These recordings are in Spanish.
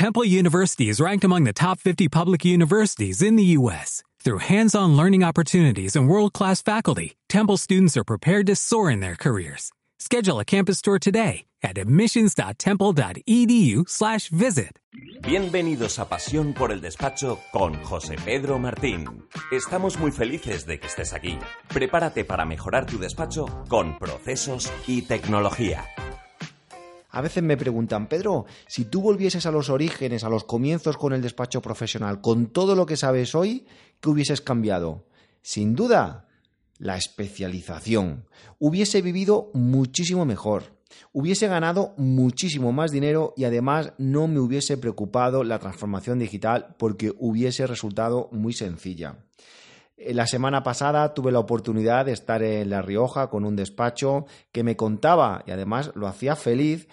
Temple University is ranked among the top 50 public universities in the U.S. Through hands-on learning opportunities and world-class faculty, Temple students are prepared to soar in their careers. Schedule a campus tour today at admissions.temple.edu/visit. Bienvenidos a Pasión por el Despacho con José Pedro Martín. Estamos muy felices de que estés aquí. Prepárate para mejorar tu despacho con procesos y tecnología. A veces me preguntan, Pedro, si tú volvieses a los orígenes, a los comienzos con el despacho profesional, con todo lo que sabes hoy, ¿qué hubieses cambiado? Sin duda, la especialización. Hubiese vivido muchísimo mejor. Hubiese ganado muchísimo más dinero y además no me hubiese preocupado la transformación digital porque hubiese resultado muy sencilla. Eh, la semana pasada tuve la oportunidad de estar en La Rioja con un despacho que me contaba, y además lo hacía feliz,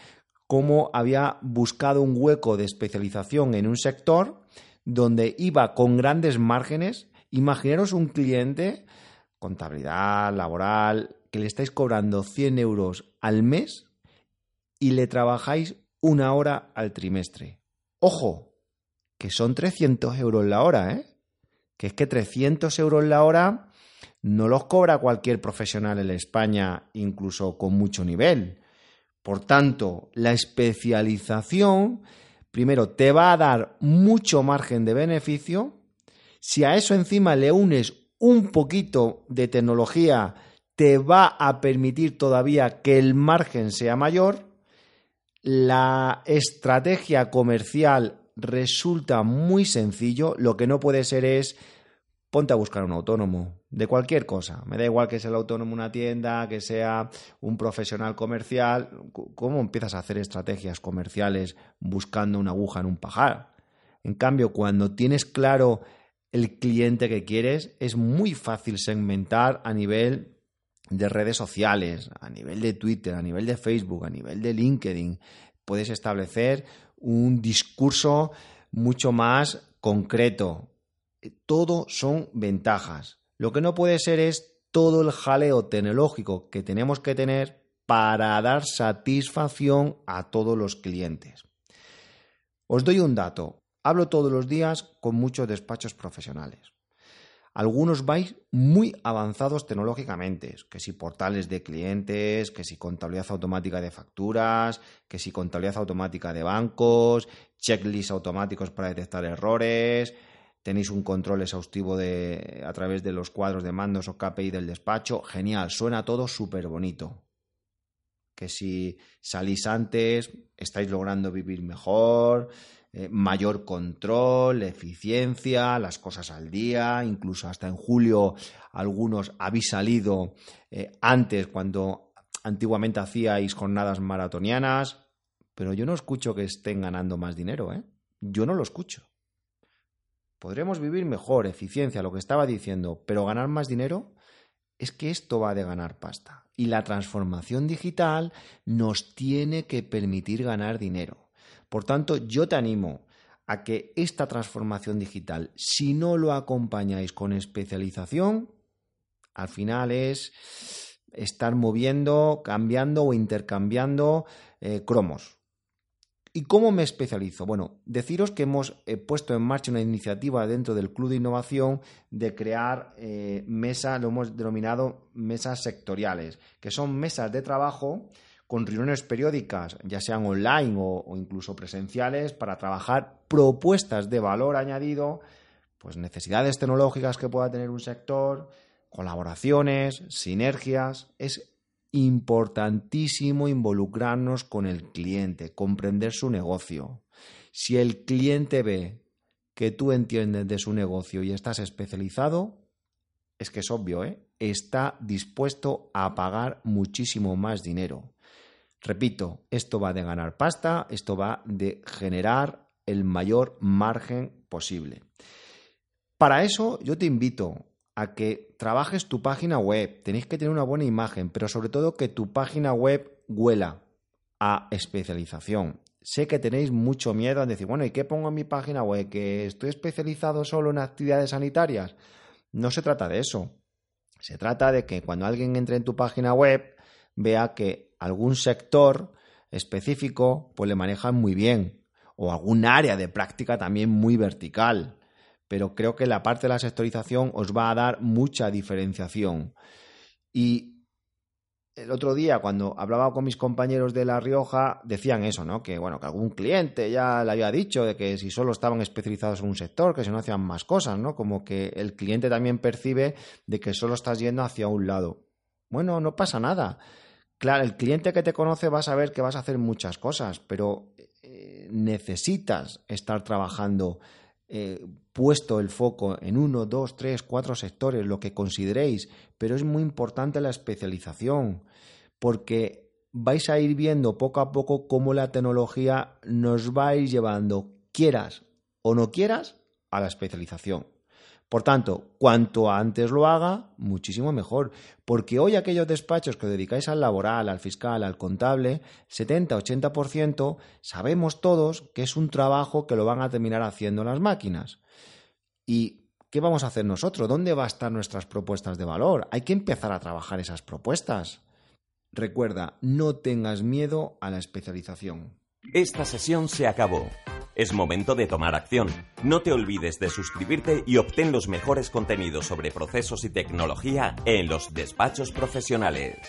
cómo había buscado un hueco de especialización en un sector donde iba con grandes márgenes. Imaginaros un cliente, contabilidad, laboral, que le estáis cobrando 100 euros al mes y le trabajáis una hora al trimestre. Ojo, que son 300 euros la hora, ¿eh? Que es que 300 euros la hora no los cobra cualquier profesional en España, incluso con mucho nivel. Por tanto, la especialización, primero, te va a dar mucho margen de beneficio. Si a eso encima le unes un poquito de tecnología, te va a permitir todavía que el margen sea mayor. La estrategia comercial resulta muy sencillo. Lo que no puede ser es ponte a buscar un autónomo de cualquier cosa. Me da igual que sea el autónomo una tienda, que sea un profesional comercial. ¿Cómo empiezas a hacer estrategias comerciales buscando una aguja en un pajar? En cambio, cuando tienes claro el cliente que quieres, es muy fácil segmentar a nivel de redes sociales, a nivel de Twitter, a nivel de Facebook, a nivel de LinkedIn. Puedes establecer un discurso mucho más concreto. Todo son ventajas. Lo que no puede ser es todo el jaleo tecnológico que tenemos que tener para dar satisfacción a todos los clientes. Os doy un dato. Hablo todos los días con muchos despachos profesionales. Algunos vais muy avanzados tecnológicamente, que si portales de clientes, que si contabilidad automática de facturas, que si contabilidad automática de bancos, checklists automáticos para detectar errores, tenéis un control exhaustivo de, a través de los cuadros de mandos o KPI del despacho. Genial, suena todo súper bonito. Que si salís antes, estáis logrando vivir mejor, eh, mayor control, eficiencia, las cosas al día, incluso hasta en julio algunos habéis salido eh, antes cuando antiguamente hacíais jornadas maratonianas, pero yo no escucho que estén ganando más dinero, ¿eh? Yo no lo escucho. Podremos vivir mejor, eficiencia, lo que estaba diciendo, pero ganar más dinero es que esto va de ganar pasta. Y la transformación digital nos tiene que permitir ganar dinero. Por tanto, yo te animo a que esta transformación digital, si no lo acompañáis con especialización, al final es estar moviendo, cambiando o intercambiando eh, cromos. ¿Y cómo me especializo? Bueno, deciros que hemos eh, puesto en marcha una iniciativa dentro del Club de Innovación de crear eh, mesas, lo hemos denominado mesas sectoriales, que son mesas de trabajo con reuniones periódicas, ya sean online o, incluso presenciales, para trabajar propuestas de valor añadido, pues necesidades tecnológicas que pueda tener un sector, colaboraciones, sinergias. Es importantísimo involucrarnos con el cliente, comprender su negocio. Si el cliente ve que tú entiendes de su negocio y estás especializado, es que es obvio, ¿eh? está dispuesto a pagar muchísimo más dinero. Repito, esto va de ganar pasta, esto va de generar el mayor margen posible. Para eso yo te invito a que trabajes tu página web. Tenéis que tener una buena imagen, pero sobre todo que tu página web huela a especialización. Sé que tenéis mucho miedo a decir, bueno, ¿y qué pongo en mi página web? ¿Que estoy especializado solo en actividades sanitarias? No se trata de eso. Se trata de que cuando alguien entre en tu página web vea que algún sector específico pues le manejan muy bien o algún área de práctica también muy vertical. Pero creo que la parte de la sectorización os va a dar mucha diferenciación. Y el otro día, cuando hablaba con mis compañeros de La Rioja, decían eso, ¿no? Que, bueno, que algún cliente ya le había dicho de que si solo estaban especializados en un sector, que si no hacían más cosas, ¿no? Como que el cliente también percibe de que solo estás yendo hacia un lado. Bueno, no pasa nada. Claro, el cliente que te conoce va a saber que vas a hacer muchas cosas, pero eh, necesitas estar trabajando eh, puesto el foco en uno, dos, tres, cuatro sectores, lo que consideréis, pero es muy importante la especialización, porque vais a ir viendo poco a poco cómo la tecnología nos va a ir llevando, quieras o no quieras, a la especialización. Por tanto, cuanto antes lo haga, muchísimo mejor, porque hoy aquellos despachos que os dedicáis al laboral, al fiscal, al contable, 70-80%, sabemos todos que es un trabajo que lo van a terminar haciendo las máquinas. ¿Y qué vamos a hacer nosotros? ¿Dónde van a estar nuestras propuestas de valor? Hay que empezar a trabajar esas propuestas. Recuerda, no tengas miedo a la especialización. Esta sesión se acabó. Es momento de tomar acción. No te olvides de suscribirte y obtén los mejores contenidos sobre procesos y tecnología en los despachos profesionales.